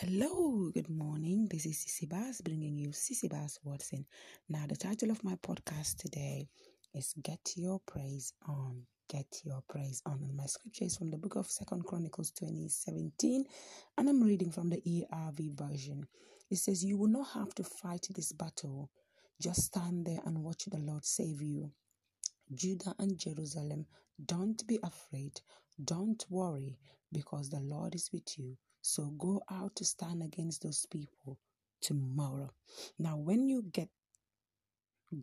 Hello, good morning. This is Sissy Bass bringing you Sissy Bass Watson. Now, the title of my podcast today is Get Your Praise On. Get Your Praise On. And my scripture is from the book of Second Chronicles 2017, and I'm reading from the ERV version. It says, You will not have to fight this battle. Just stand there and watch the Lord save you. Judah and Jerusalem, don't be afraid. Don't worry, because the Lord is with you so go out to stand against those people tomorrow. Now, when you get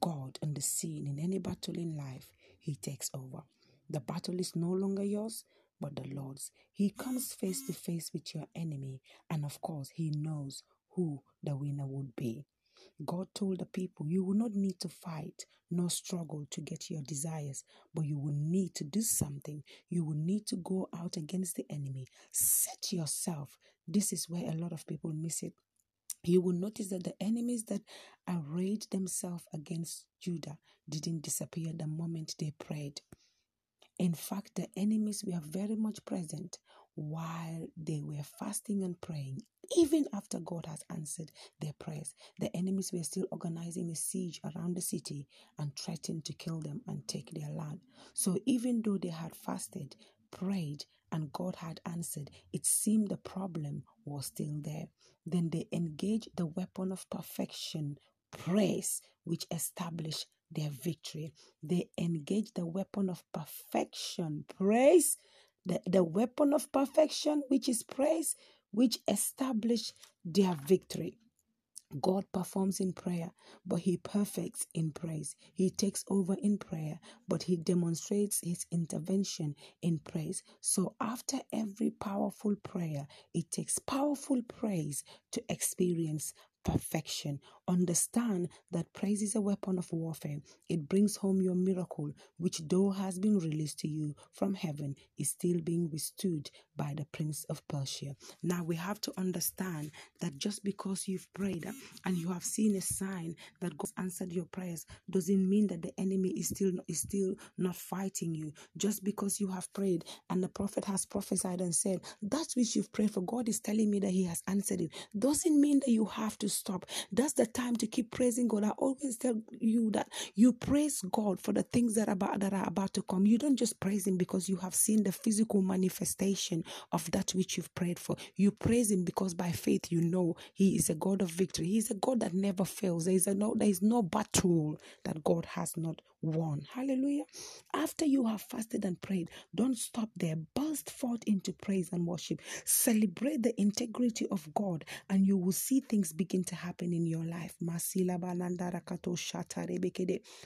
God on the scene in any battle in life, He takes over. The battle is no longer yours, but the Lord's. He comes face to face with your enemy, and of course, He knows who the winner would be. God told the people, You will not need to fight nor struggle to get your desires, but you will need to do something. You will need to go out against the enemy. Set yourself. This is where a lot of people miss it. You will notice that the enemies that arrayed themselves against Judah didn't disappear the moment they prayed. In fact, the enemies were very much present while they were fasting and praying, even after God has answered their prayers. The enemies were still organizing a siege around the city and threatened to kill them and take their land. So, even though they had fasted, prayed, and God had answered, it seemed the problem was still there. Then they engaged the weapon of perfection, praise, which established their victory. They engaged the weapon of perfection, praise, the, the weapon of perfection, which is praise, which established their victory. God performs in prayer, but He perfects in praise. He takes over in prayer, but He demonstrates His intervention in praise. So, after every powerful prayer, it takes powerful praise to experience perfection. Understand that praise is a weapon of warfare. It brings home your miracle, which, though has been released to you from heaven, is still being withstood by the prince of Persia. Now we have to understand that just because you've prayed and you have seen a sign that God answered your prayers doesn't mean that the enemy is still is still not fighting you. Just because you have prayed and the prophet has prophesied and said that which you've prayed for, God is telling me that He has answered it, doesn't mean that you have to stop. That's the time to keep praising God. I always tell you that you praise God for the things that are about that are about to come. You don't just praise Him because you have seen the physical manifestation of that which you've prayed for. You praise Him because by faith you know He is a God of victory. He is a God that never fails. There is a no, there is no battle that God has not won. Hallelujah. After you have fasted and prayed, don't stop there. Burst forth into praise and worship. Celebrate the integrity of God, and you will see things begin to happen in your life.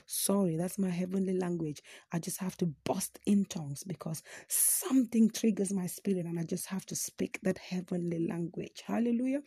Sorry, that's my heavenly language. I just have to bust in tongues because something triggers my spirit, and I just have to speak that heavenly language. Hallelujah.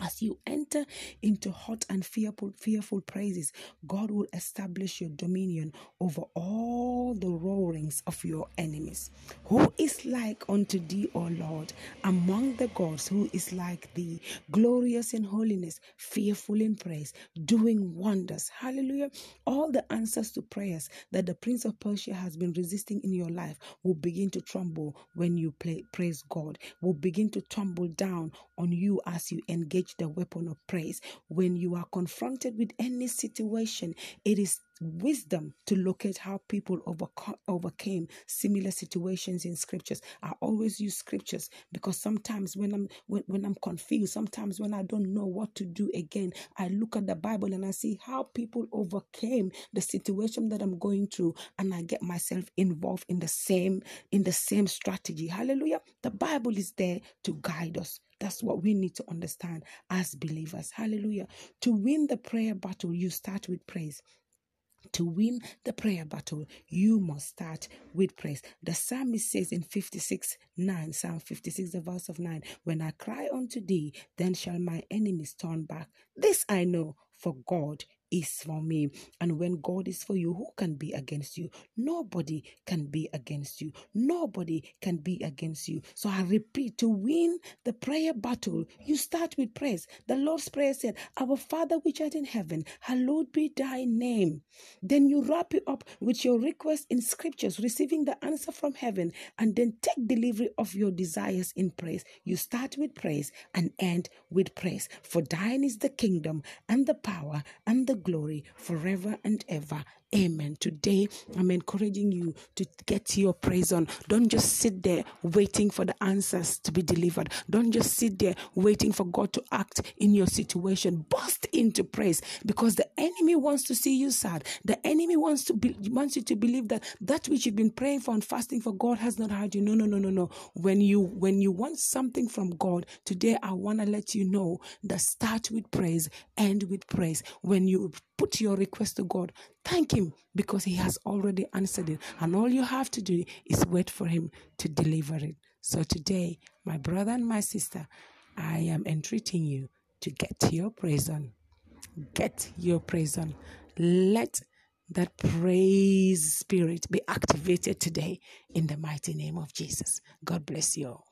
As you enter into hot and fearful, fearful praises, God will establish your dominion over all the roarings of your enemies. Who is like unto thee, O Lord, among the gods? Who is like thee, glorious in holiness, fearful in praise, doing wonders? Hallelujah. All the answers to prayers that the Prince of Persia has been resisting in your life will begin to tremble when you play, praise God, will begin to tumble down on you as you engage the weapon of praise. When you are confronted with any situation, it is wisdom to locate how people overco- overcame similar situations in scriptures i always use scriptures because sometimes when i'm when, when i'm confused sometimes when i don't know what to do again i look at the bible and i see how people overcame the situation that i'm going through and i get myself involved in the same in the same strategy hallelujah the bible is there to guide us that's what we need to understand as believers. Hallelujah. To win the prayer battle, you start with praise. To win the prayer battle, you must start with praise. The psalmist says in 56 9, Psalm 56, the verse of 9, When I cry unto thee, then shall my enemies turn back. This I know, for God is for me. And when God is for you, who can be against you? Nobody can be against you. Nobody can be against you. So I repeat to win the prayer battle, you start with praise. The Lord's Prayer said, Our Father which art in heaven, hallowed be thy name. Then you wrap it up with your request in scriptures, receiving the answer from heaven, and then take delivery of your desires in praise. You start with praise and end with praise. For thine is the kingdom and the power and the glory forever and ever. Amen. Today, I'm encouraging you to get your praise on. Don't just sit there waiting for the answers to be delivered. Don't just sit there waiting for God to act in your situation. Burst into praise because the enemy wants to see you sad. The enemy wants to be, wants you to believe that that which you've been praying for and fasting for God has not heard you. No, no, no, no, no. When you when you want something from God, today I want to let you know that start with praise, end with praise. When you put your request to God, thank Him because He has already answered it. And all you have to do is wait for Him to deliver it. So today, my brother and my sister, I am entreating you to get your praise on. Get your praise on. Let that praise spirit be activated today in the mighty name of Jesus. God bless you all.